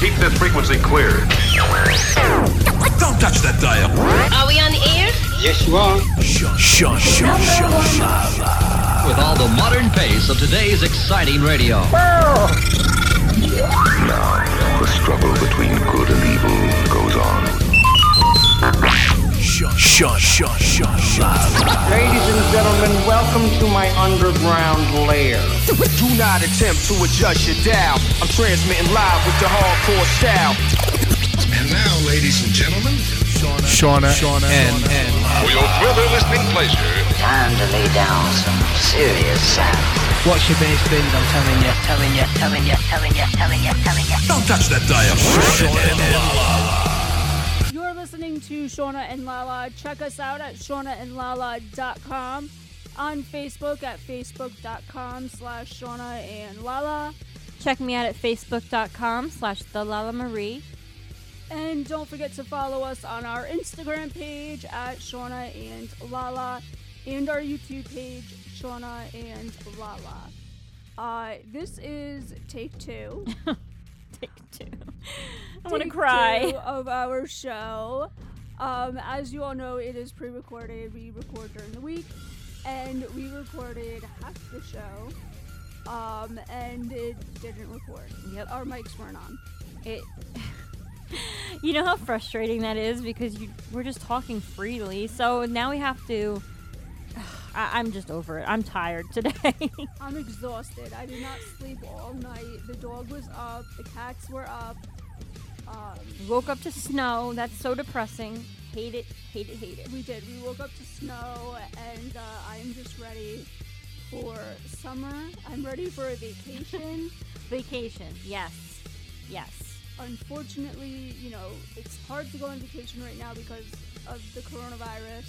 Keep this frequency clear. Don't touch that dial. Are we on the air? Yes, you are. Shut, shut, shut, shut. With all the modern pace of today's exciting radio. Now, the struggle between good and evil goes on. Shut, shut, shut, shut, shut. Ladies and gentlemen, welcome to my underground lair. Do not attempt to adjust your dial. I'm transmitting live with the hardcore style. And now, ladies and gentlemen, Shauna, Shauna, and, and For your further listening pleasure, Time to lay down some serious sound. Watch your bass bins, I'm telling you, telling you, telling you, telling you, telling you, telling you. don't touch that dial. To Shauna and Lala. Check us out at shaunaandlala.com. On Facebook at facebook.com slash Shauna and Lala. Check me out at facebook.com slash the Lala Marie. And don't forget to follow us on our Instagram page at Shauna and Lala and our YouTube page, Shauna and Lala. Uh, this is take two. Take two. I want to cry. of our show. Um, as you all know, it is pre-recorded. We record during the week, and we recorded half the show, um, and it didn't record. Yep. Our mics weren't on. It. you know how frustrating that is because you we're just talking freely. So now we have to. I, I'm just over it. I'm tired today. I'm exhausted. I did not sleep all night. The dog was up. The cats were up. Um, Woke up to snow. That's so depressing. Hate it. Hate it. Hate it. we did. We woke up to snow, and uh, I am just ready for summer. I'm ready for a vacation. Vacation. Yes. Yes. Unfortunately, you know, it's hard to go on vacation right now because of the coronavirus.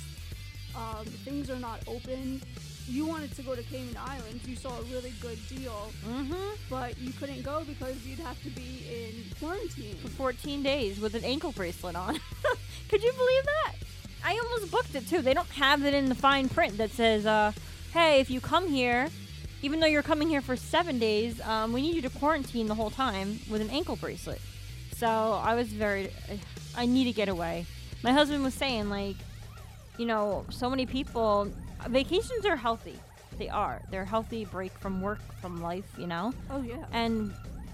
Um, things are not open. You wanted to go to Cayman Islands. You saw a really good deal, Mm-hmm. but you couldn't go because you'd have to be in quarantine. For 14 days with an ankle bracelet on. Could you believe that? I almost booked it too. They don't have it in the fine print that says, uh, hey, if you come here, even though you're coming here for seven days, um, we need you to quarantine the whole time with an ankle bracelet. So I was very, I need to get away. My husband was saying, like, you know, so many people, vacations are healthy. They are. They're a healthy break from work, from life, you know? Oh yeah. and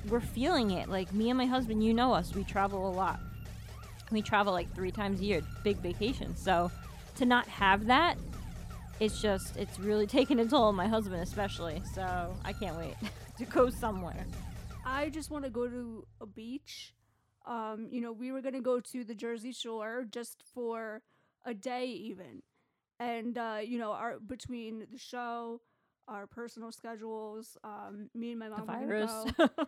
we're feeling it. Like me and my husband, you know us, we travel a lot. We travel like three times a year, big vacations. So to not have that, it's just it's really taking a toll on my husband especially. So I can't wait to go somewhere. I just want to go to a beach. Um, you know, we were gonna go to the Jersey Shore just for a day, even, and uh, you know, our between the show, our personal schedules, um, me and my mom were virus. go.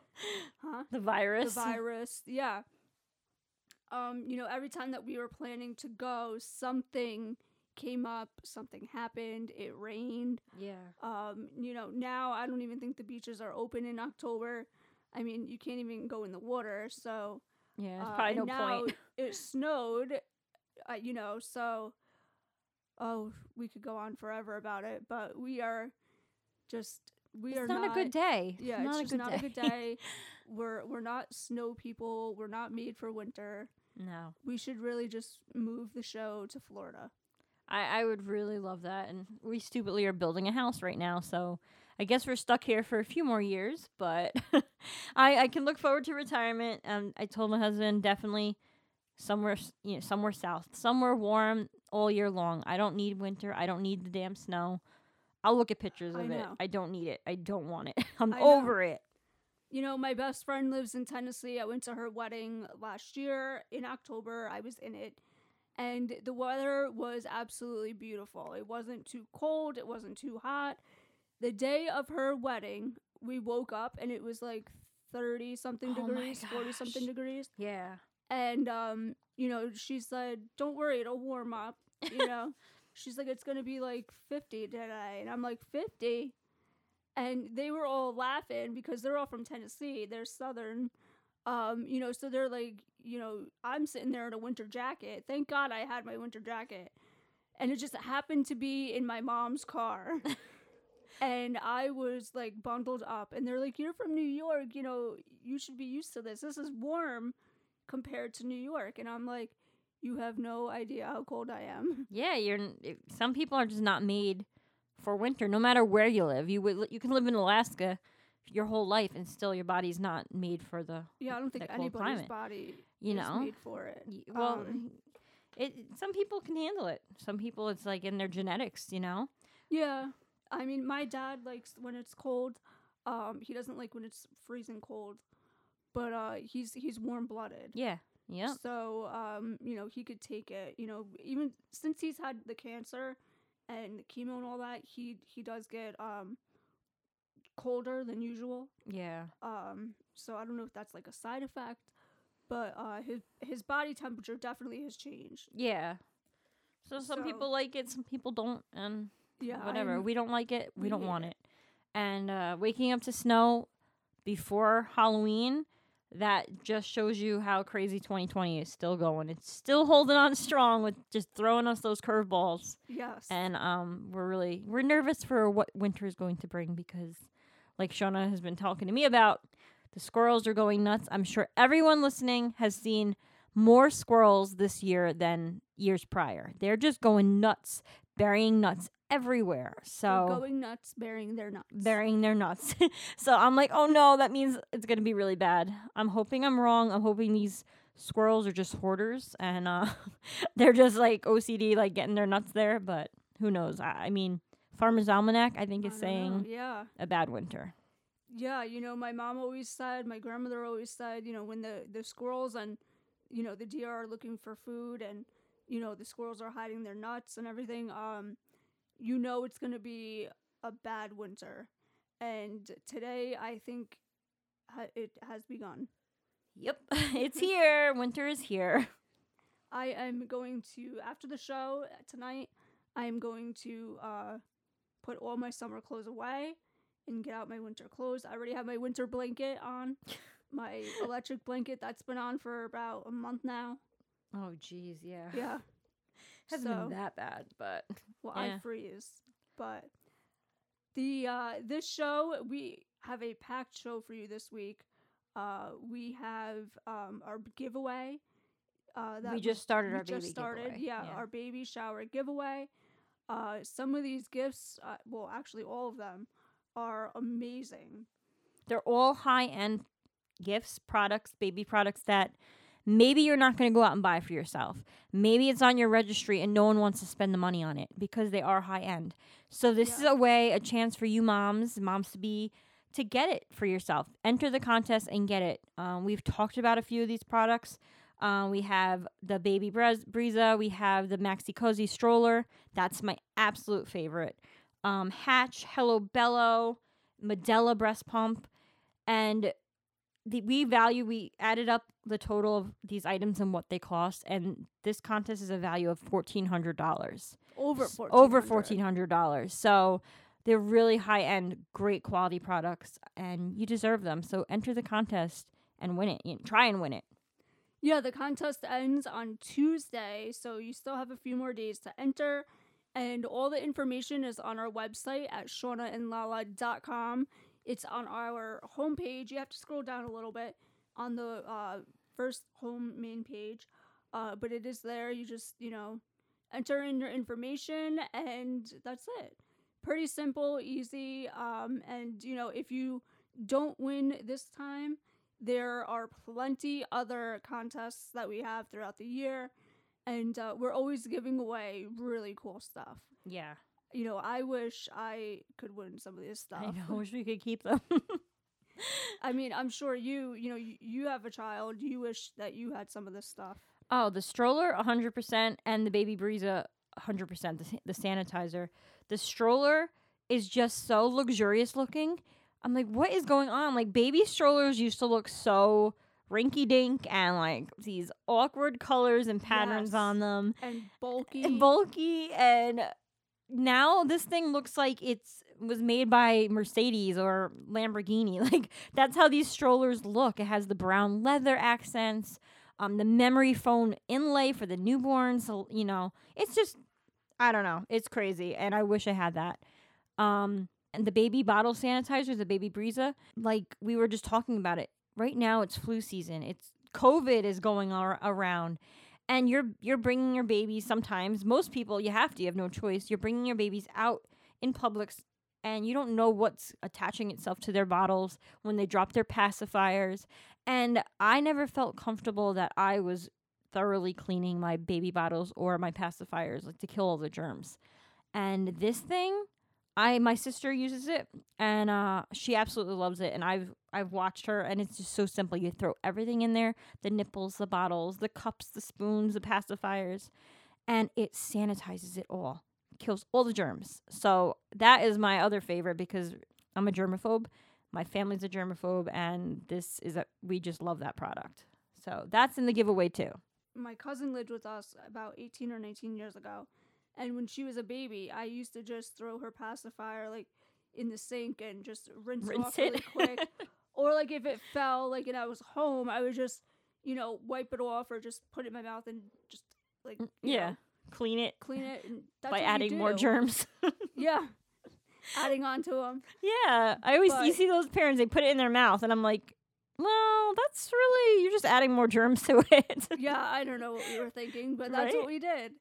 Huh? the virus. The virus, yeah. Um, you know, every time that we were planning to go, something came up, something happened, it rained. Yeah. Um, you know, now I don't even think the beaches are open in October. I mean, you can't even go in the water, so Yeah, uh, probably no now point. it snowed, uh, you know, so oh, we could go on forever about it, but we are just we It's are not, a good day. Yeah, not it's a not day. a good day. we're we're not snow people. We're not made for winter. no. We should really just move the show to Florida. I, I would really love that. And we stupidly are building a house right now, so I guess we're stuck here for a few more years. But I, I can look forward to retirement. Um, I told my husband definitely somewhere you know somewhere south, somewhere warm all year long. I don't need winter. I don't need the damn snow. I'll look at pictures I of it. I don't need it. I don't want it. I'm I know. over it. You know, my best friend lives in Tennessee. I went to her wedding last year in October. I was in it. And the weather was absolutely beautiful. It wasn't too cold, it wasn't too hot. The day of her wedding, we woke up and it was like 30 something Oh degrees, 40 something degrees. Yeah. And um, you know, she said, "Don't worry, it'll warm up." You know, she's like, "It's gonna be like 50 today," and I'm like, "50." And they were all laughing because they're all from Tennessee. They're Southern, um, you know, so they're like, you know, I'm sitting there in a winter jacket. Thank God I had my winter jacket, and it just happened to be in my mom's car. and I was like bundled up, and they're like, "You're from New York, you know, you should be used to this. This is warm compared to New York." And I'm like, "You have no idea how cold I am." Yeah, you're. Some people are just not made for winter. No matter where you live, you would. You can live in Alaska your whole life, and still your body's not made for the. Yeah, I don't think anybody's climate. body You is know? made for it. Y- Well, Um, it. Some people can handle it. Some people, it's like in their genetics. You know. Yeah. I mean, my dad likes when it's cold. Um, he doesn't like when it's freezing cold. But uh he's he's warm-blooded. Yeah. Yeah. So, um, you know, he could take it, you know, even since he's had the cancer and the chemo and all that, he he does get um colder than usual. Yeah. Um, so I don't know if that's like a side effect, but uh his his body temperature definitely has changed. Yeah. So some So- people like it, some people don't, and Yeah, whatever. I'm- we don't like it. We, we don't want it. it. And uh, waking up to snow before Halloween, that just shows you how crazy 2020 is still going. It's still holding on strong with just throwing us those curveballs. Yes. And um, we're really we're nervous for what winter is going to bring because, like Shauna has been talking to me about, the squirrels are going nuts. I'm sure everyone listening has seen more squirrels this year than years prior. They're just going nuts, burying nuts everywhere. They're So going nuts, burying their nuts. burying their nuts. so I'm like, oh no, that means it's gonna be really bad. I'm hoping I'm wrong. I'm hoping these squirrels are just hoarders and uh, they're just like OCD, like getting their nuts there. But who knows? I, I mean, Farmer's Almanac, I think, is know, saying yeah. a bad winter. Yeah, you know, my mom always said, my grandmother always said, you know, when the the squirrels and you know the deer are looking for food and you know the squirrels are hiding their nuts and everything, um, you know it's gonna be a bad winter. And today, I think ha- it has begun. Yep, it's here. Winter is here. I am going to after the show uh, tonight. I am going to uh, put all my summer clothes away and get out my winter clothes. I already have my winter blanket on, my electric blanket that's been on for about a month now. Oh, geez, yeah. Yeah, Hasn't So- been that bad, but well, Yeah. I freeze. But the uh, this show we have a packed show for you this week. Uh, we have um, our giveaway. Uh, that we just started we our baby just started. giveaway. Yeah, our baby shower giveaway. Uh, some of these gifts, uh, well, actually, all of them are amazing. They're all high end gifts, products, baby products that maybe you're not going to go out and buy for yourself. Maybe it's on your registry and no one wants to spend the money on it because they are high end. So this is a way, a chance for you moms, moms to be to get it for yourself. Enter the contest and get it. Um, we've talked about a few of these products. Uh, we have the Baby Brezza. We have the Maxi-Cosi stroller. That's my absolute favorite. Um, Hatch, Hello Bello, Medela breast pump, and the we value. We added up the total of these items and what they cost, and this contest is a value of fourteen hundred dollars. Over S- fourteen. Over fourteen hundred dollars. So they're really high end, great quality products, and you deserve them. So enter the contest and win it. You try and win it. Yeah, the contest ends on Tuesday, so you still have a few more days to enter. And all the information is on our website at shaunaandlala.com. It's on our homepage. You have to scroll down a little bit on the uh, first home main page, uh, but it is there. You just, you know, enter in your information, and that's it. Pretty simple, easy. Um, and, you know, if you don't win this time, there are plenty other contests that we have throughout the year, and uh, we're always giving away really cool stuff. Yeah, You know, I wish I could win some of this stuff. I know. Wish we could keep them. I mean, I'm sure you, you know, you, you have a child. You wish that you had some of this stuff. Oh, the stroller, 100%, and the Baby Brezza, 100%, the, the sanitizer. The stroller is just so luxurious looking. I'm like, what is going on? Like, baby strollers used to look so rinky dink and like these awkward colors and patterns Yes. on them. And bulky. And bulky. And now this thing looks like it's was made by Mercedes or Lamborghini. Like, that's how these strollers look. It has the brown leather accents um, the memory foam inlay for the newborns. You know, it's just, I don't know, it's crazy, and I wish I had that. Um, and the baby bottle sanitizer, the baby Brezza, like we were just talking about it. Right now it's flu season. It's COVID is going ar- around. And you're you're bringing your babies sometimes. Most people you have to, you have no choice. You're bringing your babies out in public and you don't know what's attaching itself to their bottles when they drop their pacifiers. And I never felt comfortable that I was thoroughly cleaning my baby bottles or my pacifiers like to kill all the germs. And this thing, I my sister uses it and uh she absolutely loves it and I've I've watched her and it's just so simple. You throw everything in there, the nipples, the bottles, the cups, the spoons, the pacifiers, and it sanitizes it all. Kills all the germs. So that is my other favorite because I'm a germaphobe. My family's a germaphobe and this is a we just love that product. So that's in the giveaway too. My cousin lived with us about 18 or 19 years ago. And when she was a baby, I used to just throw her pacifier like in the sink and just rinse, it Rinse off really quick. or like if it fell, like and I was home, I would just, you know, wipe it off or just put it in my mouth and just like mm, you Yeah. know, Clean it clean it by adding more germs. Yeah, adding on to them. Yeah, I always you see those parents they put it in their mouth, and I'm like, well, that's really you're just adding more germs to it. Yeah, I don't know what we were thinking, but that's Right? what we did.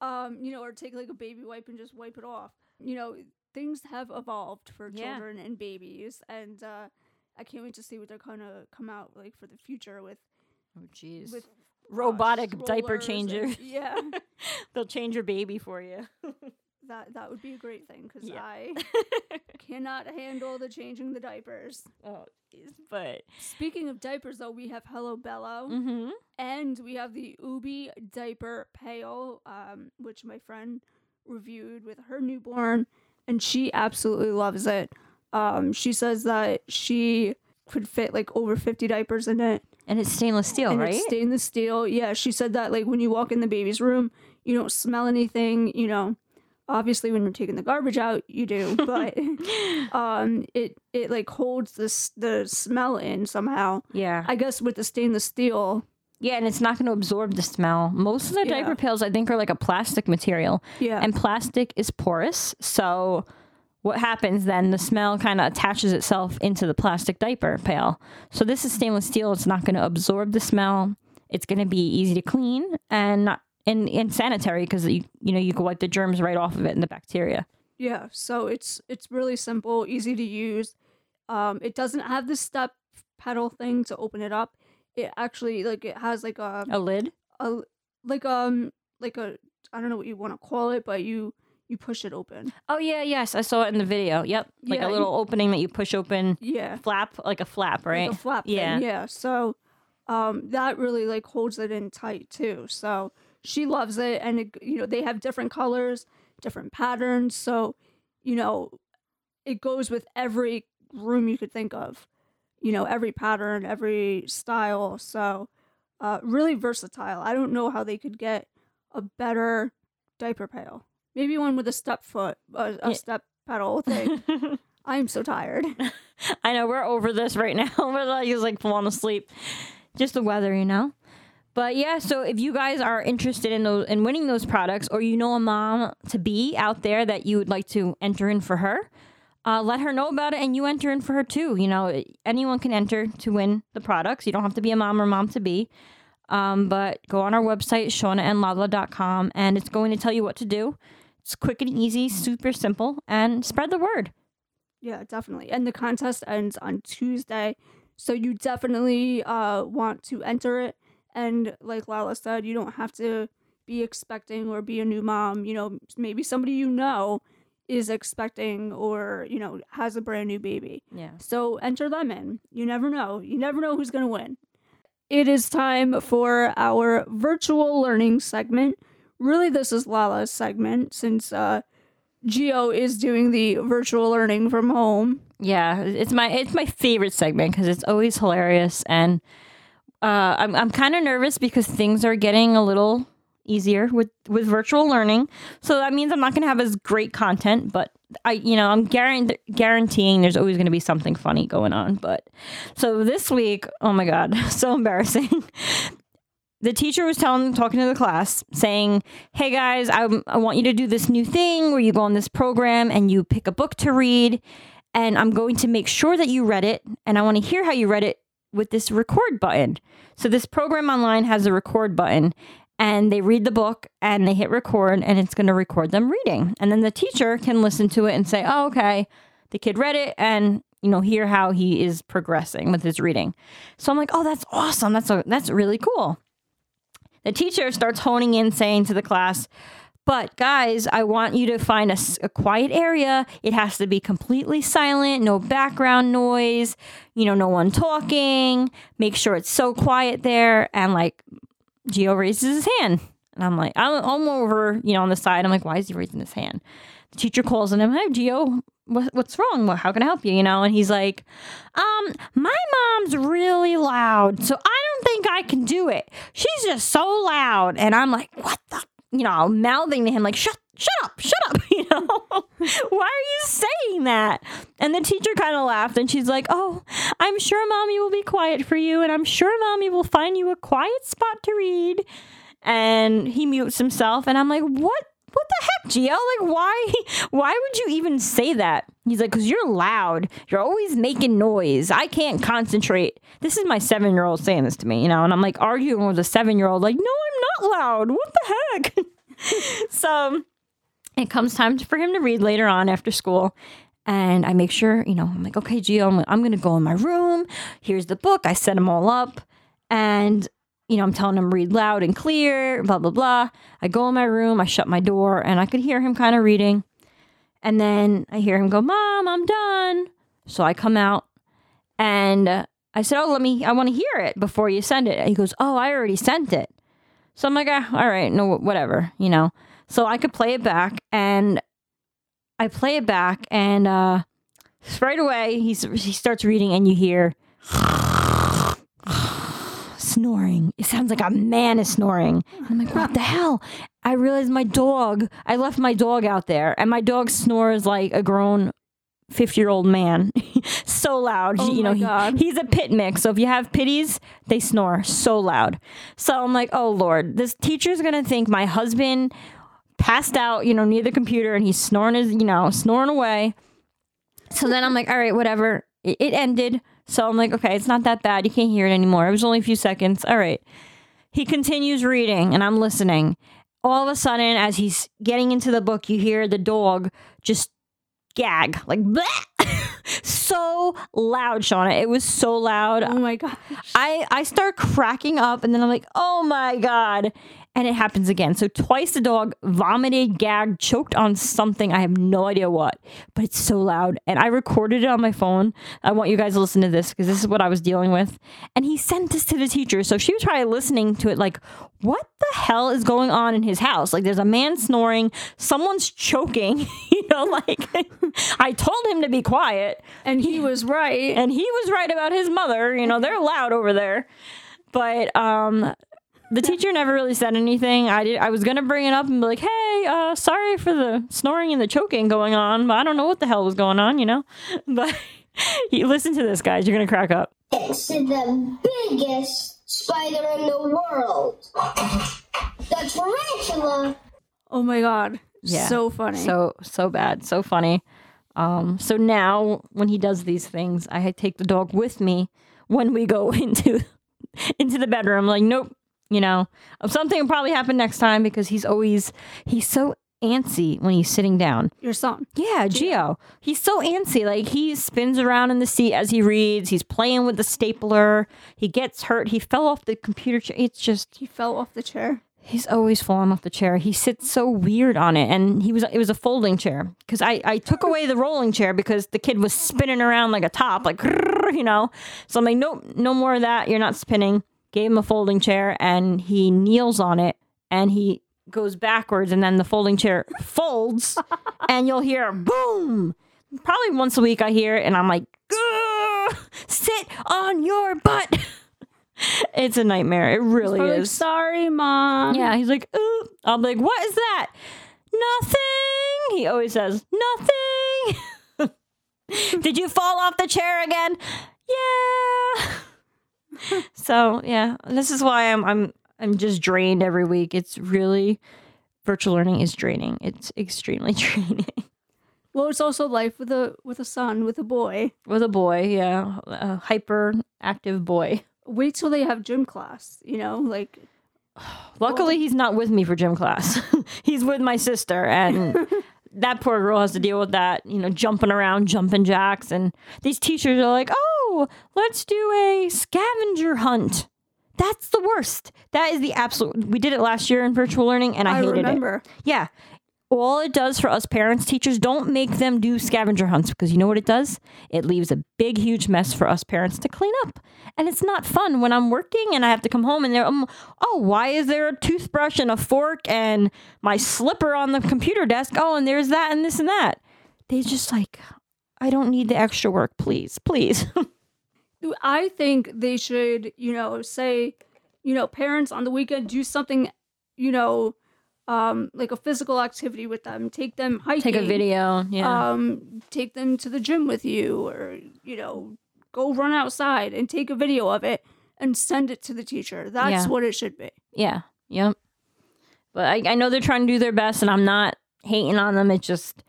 Um, you know, or take like a baby wipe and just wipe it off. You know, things have evolved for Yeah. children and babies, and uh, I can't wait to see what they're gonna come out like for the future with oh, jeez. with uh, Robotic diaper strollers and- changer. yeah, They'll change your baby for you. that that would be a great thing because Yeah. I cannot handle the changing the diapers. oh, jeez. But Speaking of diapers, though, we have Hello Bello. mm-hmm. And we have the Ubbi Diaper Pail, um, which my friend reviewed with her newborn, and she absolutely loves it. Um, she says that she could fit like over 50 diapers in it. and it's stainless steel, and right? it's stainless steel. Yeah, she said that like when you walk in the baby's room, you don't smell anything, you know. Obviously when you're taking the garbage out, you do, but um it it like holds this the smell in somehow. yeah, I guess with the stainless steel, yeah, and it's not going to absorb the smell. Most of the Yeah. diaper pails, I think, are like a plastic material, yeah. and plastic is porous, so. What happens then? The smell kind of attaches itself into the plastic diaper pail. So this is stainless steel. It's not going to absorb the smell. It's going to be easy to clean and not and, and sanitary because you you know you can wipe the germs right off of it and the bacteria. Yeah, so it's it's really simple, easy to use. Um, it doesn't have the step pedal thing to open it up. It actually like it has like a, A lid. a like um like a I don't know what you want to call it, but you you push it open. Oh yeah, yes, I saw it in the video. Yep, like Yeah, a you- little opening that you push open, Yeah, flap like a flap, right? like a flap Yeah. thing. Yeah, so um that really like holds it in tight too. So she loves it, and it, you know they have different colors, different patterns. So you know it goes with every room you could think of. You know every pattern, every style. So uh, really versatile. I don't know how they could get a better diaper pail. Maybe one with a step foot, a, a Yeah. step pedal thing. I'm so tired. I know we're over this right now. we're like, just like falling asleep. Just the weather, you know. But yeah, so if you guys are interested in those in winning those products, or you know a mom to be out there that you would like to enter in for her, uh, let her know about it, and you enter in for her too. You know, anyone can enter to win the products. You don't have to be a mom or mom to be. Um, but go on our website, shaunaandlala.com, and it's going to tell you what to do. It's quick and easy, super simple, and spread the word. Yeah, definitely. And the contest ends on Tuesday. So you definitely uh, want to enter it. And like Lala said, you don't have to be expecting or be a new mom. You know, maybe somebody you know is expecting or, you know, has a brand new baby. Yeah. So enter them in. You never know. You never know who's going to win. It is time for our virtual learning segment. Really, this is Lala's segment since uh, Gio is doing the virtual learning from home. Yeah, it's my it's my favorite segment because it's always hilarious, and uh, I'm I'm kind of nervous because things are getting a little easier with with virtual learning. So that means I'm not going to have as great content, but I you know I'm guarant- guaranteeing there's always going to be something funny going on. But so this week, oh my god, so embarrassing. the teacher was telling, talking to the class, saying, "Hey guys, I, I want you to do this new thing where you go on this program and you pick a book to read, and I'm going to make sure that you read it, and I want to hear how you read it with this record button. So this program online has a record button." And they read the book and they hit record, and it's going to record them reading. And then the teacher can listen to it and say, Oh, okay, the kid read it, and you know, hear how he is progressing with his reading. So I'm like, oh, that's awesome. That's a, that's really cool. The teacher starts honing in, saying to the class, but guys, I want you to find a quiet area. It has to be completely silent, no background noise, you know, no one talking. Make sure it's so quiet there. And like, Gio raises his hand. And I'm like, I'm, I'm over, you know, on the side. I'm like, why is he raising his hand? The teacher calls on him, hey, Gio, what, what's wrong? How can I help you? You know, and he's like, um, my mom's really loud, so I don't think I can do it. She's just so loud. And I'm like, what the? You know, mouthing to him, like, shut, shut up, shut up. You know, why are you saying that? And the teacher kind of laughed and she's like, oh, I'm sure mommy will be quiet for you, and I'm sure mommy will find you a quiet spot to read. And he mutes himself, and I'm like, what? What the heck, Gio? Like, why? Why would you even say that? He's like, because you're loud. You're always making noise. I can't concentrate. This is my seven year old saying this to me, you know, and I'm like arguing with a seven year old, like, no, I'm not loud. What the heck? so it comes time for him to read later on after school. And I make sure, you know, I'm like, okay, Gio, I'm, I'm going to go in my room. Here's the book. I set them all up. And you know, I'm telling him read loud and clear, blah, blah, blah. I go in my room, I shut my door, and I could hear him kind of reading. And then I hear him go, Mom, I'm done. So I come out and I said, Oh, let me, I want to hear it before you send it. And he goes, Oh, I already sent it. So I'm like, ah, All right, no, whatever, you know. So I could play it back and I play it back and uh, right away he's, he starts reading and you hear, snoring. It sounds like a man is snoring. And I'm like, what the hell? I realized my dog, I left my dog out there, and my dog snores like a grown 50 year old man. so loud. Oh you know, he- he's a pit mix. So if you have pitties, they snore so loud. So I'm like, oh Lord, this teacher's gonna think my husband passed out, you know, near the computer and he's snoring his, you know, snoring away. So then I'm like, all right, whatever. It, it ended. So I'm like, okay, it's not that bad. You can't hear it anymore. It was only a few seconds. All right. He continues reading and I'm listening. All of a sudden, as he's getting into the book, you hear the dog just gag, like, "Bleh!" so loud, Shauna. It was so loud. Oh my god. I, I start cracking up and then I'm like, oh my God. And it happens again. So twice the dog vomited, gagged, choked on something. I have no idea what, but it's so loud. And I recorded it on my phone. I want you guys to listen to this because this is what I was dealing with. And he sent this to the teacher. So she was probably listening to it like, what the hell is going on in his house? Like there's a man snoring, someone's choking, you know, like I told him to be quiet And he was right. and he was right about his mother. You know, they're loud over there. But um the teacher never really said anything. I did I was gonna bring it up and be like, hey, uh, sorry for the snoring and the choking going on, but I don't know what the hell was going on, you know? But you listen to this, guys, you're gonna crack up. It's the biggest spider in the world. The tarantula. oh my god. Yeah. So funny. So so bad, so funny. Um, so now when he does these things, I take the dog with me when we go into into the bedroom. Like, nope, you know, something will probably happen next time because he's always he's so antsy when he's sitting down. Your son. Yeah, Gio He's so antsy. Like he spins around in the seat as he reads. He's playing with the stapler. He gets hurt. He fell off the computer chair. It's just He fell off the chair. He's always falling off the chair. He sits so weird on it, and he was it was a folding chair because I I took away the rolling chair because the kid was spinning around like a top, like you know. So I'm like, nope, no more of that. You're not spinning. Gave him a folding chair, and he kneels on it, and he goes backwards, and then the folding chair folds, and you'll hear boom. Probably once a week I hear it, and I'm like, sit on your butt. it's a nightmare. It really Probably like, is. Sorry, mom. Yeah, he's like, Ooh. I'm like, what is that? Nothing. He always says, nothing. Did you fall off the chair again? Yeah. So yeah, this is why I'm I'm I'm just drained every week. It's really virtual learning is draining. It's extremely draining. Well, it's also life with a with a son, with a boy. With a boy, yeah, a hyper active boy. Wait till they have gym class. You know, like Luckily, he's not with me for gym class. he's with my sister, and that poor girl has to deal with that. You know, jumping around, jumping jacks, and these teachers are like, "Oh, let's do a scavenger hunt." That's the worst. That is the absolute. We did it last year in virtual learning, and I, I hated remember. it. Yeah. All it does for us parents, teachers, don't make them do scavenger hunts because you know what it does? It leaves a big, huge mess for us parents to clean up. And it's not fun when I'm working and I have to come home and they're, um, oh, why is there a toothbrush and a fork and my slipper on the computer desk? Oh, and there's that and this and that. They just like, I don't need the extra work, please, please. I think they should, you know, say, you know, parents on the weekend do something, you know, um, like a physical activity with them. Take them hiking. Take a video. Yeah. Um, take them to the gym with you, or you know, go run outside and take a video of it and send it to the teacher. That's Yeah. what it should be. Yeah. Yep. But I, I know they're trying to do their best, and I'm not hating on them. It just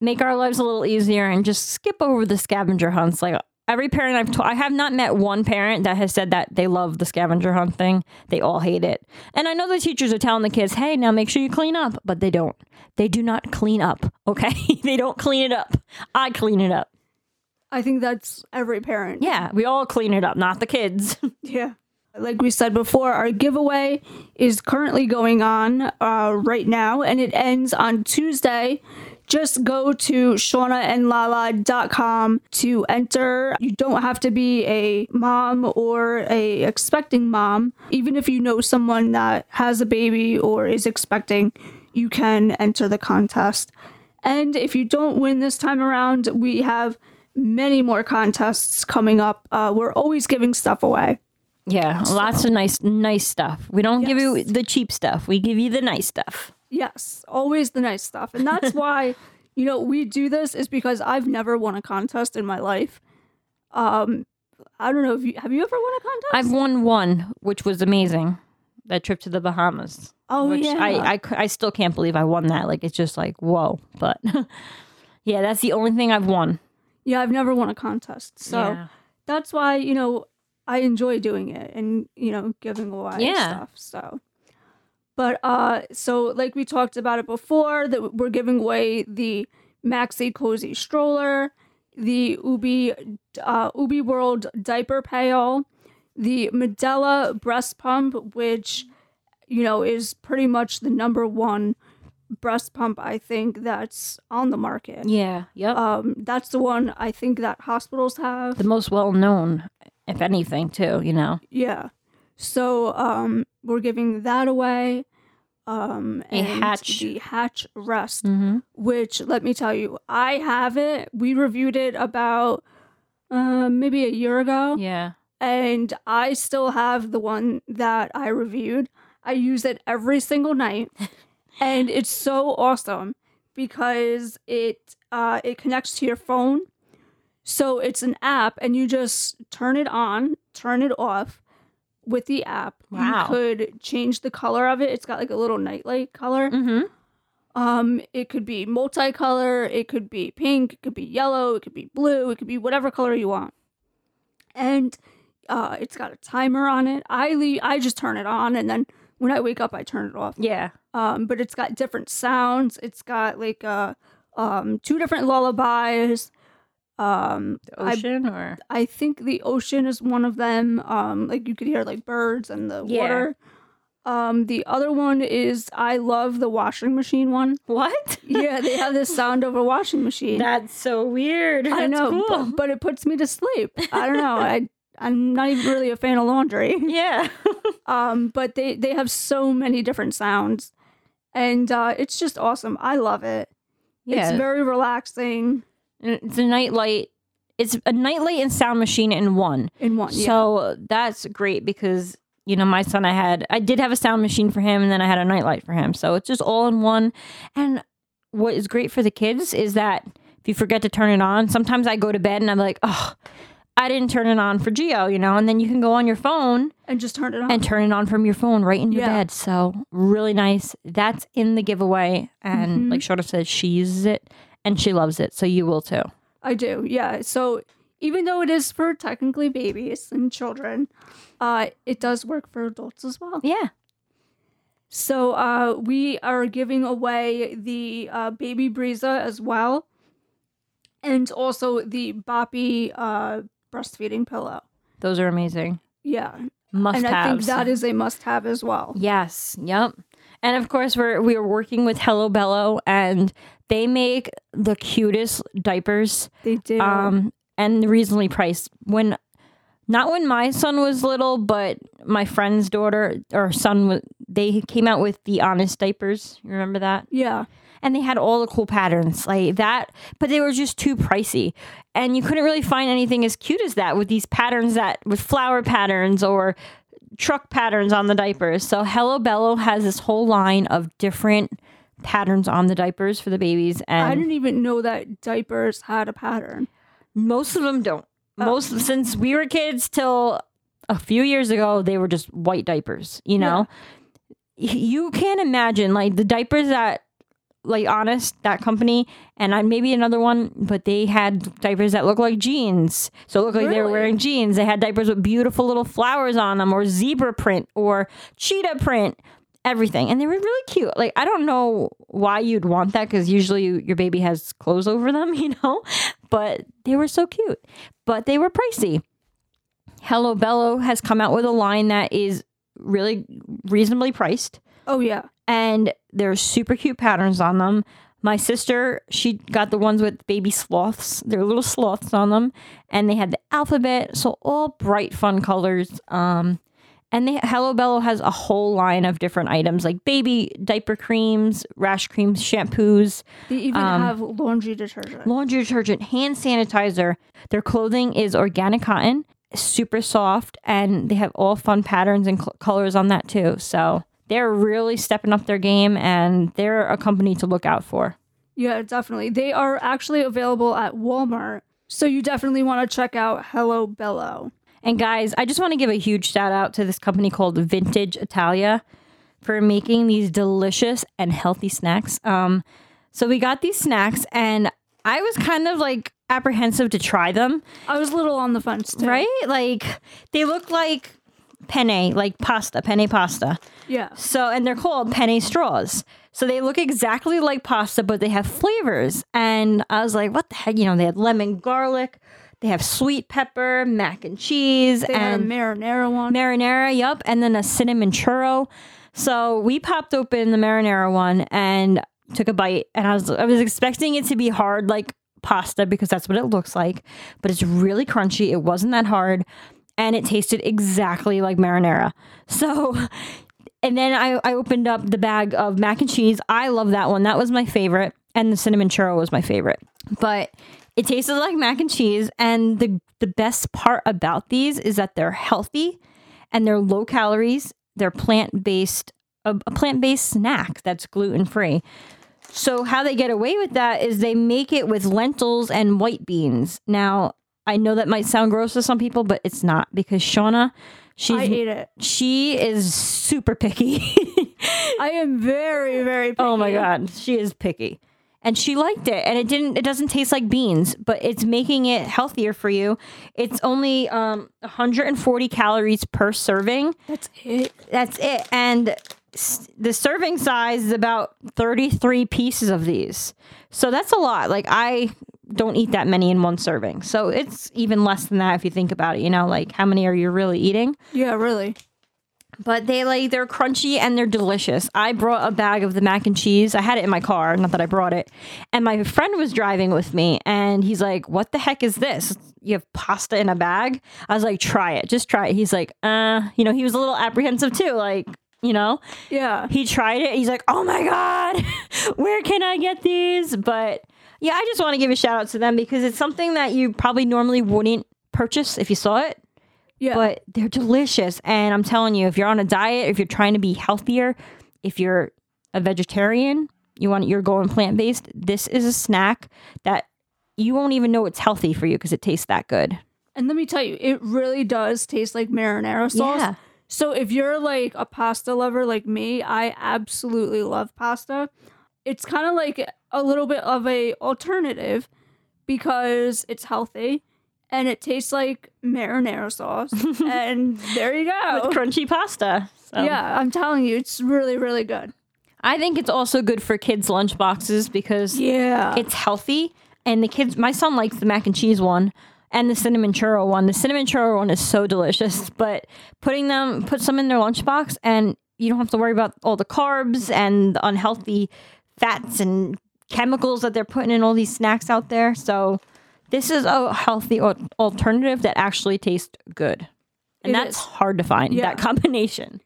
make our lives a little easier and just skip over the scavenger hunts. Like every parent I've told, I have not met one parent that has said that they love the scavenger hunt thing. They all hate it. And I know the teachers are telling the kids, hey, now make sure you clean up, but they don't. They do not clean up, okay? they don't clean it up. I clean it up. I think that's every parent. Yeah, we all clean it up, not the kids. Yeah. Like we said before, our giveaway is currently going on uh, right now and it ends on Tuesday. Just go to shaunaandlala.com to enter. You don't have to be a mom or a expecting mom. Even if you know someone that has a baby or is expecting, you can enter the contest. And if you don't win this time around, we have many more contests coming up. Uh, we're always giving stuff away. yeah, lots of nice, nice stuff. We don't give you the cheap stuff. We give you the nice stuff. Yes, always the nice stuff. And that's why, you know, we do this is because I've never won a contest in my life. Um I don't know if you have you ever won a contest? I've won one, which was amazing. That trip to the Bahamas. Oh, which yeah. I still can't believe I won that. Like it's just like whoa. But yeah, that's the only thing I've won. yeah, I've never won a contest. So Yeah. that's why, you know, I enjoy doing it and, you know, giving away Yeah. stuff. So but uh so like we talked about it before that we're giving away the Maxi-Cosi stroller, the Ubbi uh Ubbi World diaper pail, the Medela breast pump which you know is pretty much the number one breast pump I think that's on the market. Yeah. Yep. Um, that's the one I think that hospitals have. the most well known, if anything, too. You know. Yeah. So um, we're giving that away. Um, A and Hatch. the Hatch Rest, Mm-hmm. which let me tell you, I have it. We reviewed it about uh, maybe a year ago, Yeah. and I still have the one that I reviewed. I use it every single night, and it's so awesome because it uh, it connects to your phone. So it's an app, and you just turn it on, turn it off with the app. Wow. You could change the color of it. It's got like a little nightlight color. Mm-hmm. Um, it could be multicolor, it could be pink, it could be yellow, it could be blue, it could be whatever color you want. And uh, it's got a timer on it. I leave, I just turn it on, and then when I wake up, I turn it off. Yeah. Um, but it's got different sounds. It's got like uh, um, two different lullabies. Um, The I or I think the ocean is one of them. Um, like you could hear like birds and the Yeah. water. Um, the other one is I love the washing machine one. what? Yeah, they have this sound of a washing machine. That's so weird. I know, cool. but, but it puts me to sleep. I don't know. I I'm not even really a fan of laundry. yeah. Um, but they they have so many different sounds, and uh, it's just awesome. I love it. yeah. It's very relaxing It's a nightlight. It's a nightlight and sound machine in one. in one. Yeah. So that's great because you know my son I had I did have a sound machine for him and then I had a nightlight for him. So it's just all in one. And what is great for the kids is that if you forget to turn it on, sometimes I go to bed and I'm like, oh, I didn't turn it on for Gio, you know, and then you can go on your phone and just turn it on and turn it on from your phone right in your Yeah. bed. So really nice. That's in the giveaway, and Mhm. like Shauna said, she uses it and she loves it. So you will too. I do, yeah. So even though it is for technically babies and children, uh, it does work for adults as well. Yeah. So uh, we are giving away the uh, Baby Brezza as well, and also the Boppy uh, breastfeeding pillow. Those are amazing. Yeah, Must and I think that is a must-have as well. Yes. Yep. And of course, we're we are working with Hello Bello, and they make the cutest diapers. They do. Um, and reasonably priced. When not when my son was little, but my friend's daughter or son. They came out with the Honest diapers. You remember that? Yeah. And they had all the cool patterns like that, but they were just too pricey. And you couldn't really find anything as cute as that with these patterns that with flower patterns or truck patterns on the diapers. So Hello Bello has this whole line of different patterns on the diapers for the babies and I didn't even know that diapers had a pattern. most of them don't. Oh. Most since we were kids till a few years ago, they were just white diapers. You know, Y- you can't imagine like the diapers that like honest that company and I, maybe another one but they had diapers that look like jeans. So it looked like they were wearing jeans. They had diapers with beautiful little flowers on them or zebra print or cheetah print everything. And they were really cute. Like i don't know why you'd want that because usually you, your baby has clothes over them you know? But they were so cute. But they were pricey. Hello bello has come out with a line that is really reasonably priced Oh yeah. and there's super cute patterns on them. My sister, she got the ones with baby sloths. They're little sloths on them, and they had the alphabet, so all bright, fun colors. Um, and they Hello Bello has a whole line of different items like baby diaper creams, rash creams, shampoos, They even Um, have laundry detergent. laundry detergent, hand sanitizer. Their clothing is organic cotton, super soft, and they have all fun patterns and cl- colors on that too. So they're really stepping up their game, and they're a company to look out for. Yeah, definitely. They are actually available at Walmart. So you definitely want to check out Hello Bello. And guys, I just want to give a huge shout out to this company called Vintage Italia for making these delicious and healthy snacks. Um, so we got these snacks, and I was kind of like apprehensive to try them. I was a little on the fence too. Right? Like they look like penne, like pasta, penne pasta. Yeah. So, and they're called penne straws. So they look exactly like pasta, but they have flavors. And I was like, what the heck? You know, they had lemon garlic, they have sweet pepper, mac and cheese, They and marinara one. marinara, yep. and then a cinnamon churro. So we popped open the marinara one and took a bite, and I was I was expecting it to be hard like pasta because that's what it looks like, but it's really crunchy. It wasn't that hard, and it tasted exactly like marinara. So. And then I, I opened up the bag of mac and cheese. I love that one. That was my favorite. And the cinnamon churro was my favorite. But it tasted like mac and cheese. And the, the best part about these is that they're healthy and they're low calories. They're plant based, a, a plant based snack that's gluten free. So, how they get away with that is they make it with lentils and white beans. Now, I know that might sound gross to some people, but it's not because Shauna, she's I ate it. she is super picky. I am very, very picky. oh my god, she is picky. And she liked it and it didn't it doesn't taste like beans, but it's making it healthier for you. It's only um 140 calories per serving. That's it. That's it. And the serving size is about 33 pieces of these. So that's a lot. Like I don't eat that many in one serving. So it's even less than that if you think about it, you know, like how many are you really eating? Yeah, really. But they like they're crunchy and they're delicious. I brought a bag of the mac and cheese. I had it in my car, not that I brought it. And my friend was driving with me and he's like, "What the heck is this? You have pasta in a bag?" I was like, "Try it. Just try it." He's like, "Uh, you know, he was a little apprehensive too, like, you know. Yeah. He tried it. He's like, "Oh my god. Where can I get these?" But yeah, I just want to give a shout out to them because it's something that you probably normally wouldn't purchase if you saw it Yeah. but they're delicious. And I'm telling you, if you're on a diet, if you're trying to be healthier, if you're a vegetarian, you want you're going plant based, this is a snack that you won't even know it's healthy for you because it tastes that good. And let me tell you, it really does taste like marinara sauce. Yeah. So if you're like a pasta lover like me, I absolutely love pasta. It's kind of like a little bit of a alternative because it's healthy and it tastes like marinara sauce. and there you go. With crunchy pasta. So. Yeah, I'm telling you, it's really, really good. I think it's also good for kids' lunch boxes because Yeah. it's healthy. And the kids, my son likes the mac and cheese one and the cinnamon churro one. The cinnamon churro one is so delicious, but putting them, put some in their lunchbox and you don't have to worry about all the carbs and the unhealthy fats and chemicals that they're putting in all these snacks out there. So this is a healthy alternative that actually tastes good. And It that's is. hard to find, Yeah. that combination.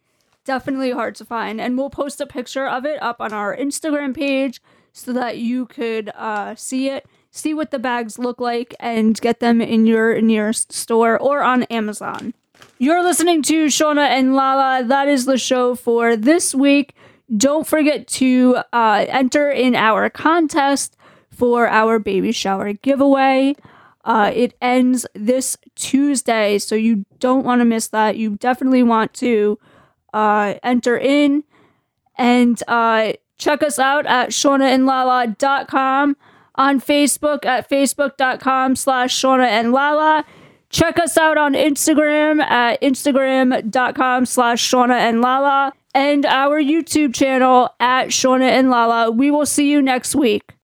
definitely hard to find and we'll post a picture of it up on our instagram page so that you could uh, see it see what the bags look like and get them in your nearest store or on amazon you're listening to shauna and lala that is the show for this week don't forget to uh, enter in our contest for our baby shower giveaway. Uh, it ends this tuesday so you don't want to miss that. You definitely want to uh, enter in and uh, check us out at shaunaandlala.com on Facebook at facebook.com slash shauna and lala. Check us out on Instagram at instagram.com slash shauna and lala and our YouTube channel at shauna and lala. We will see you next week.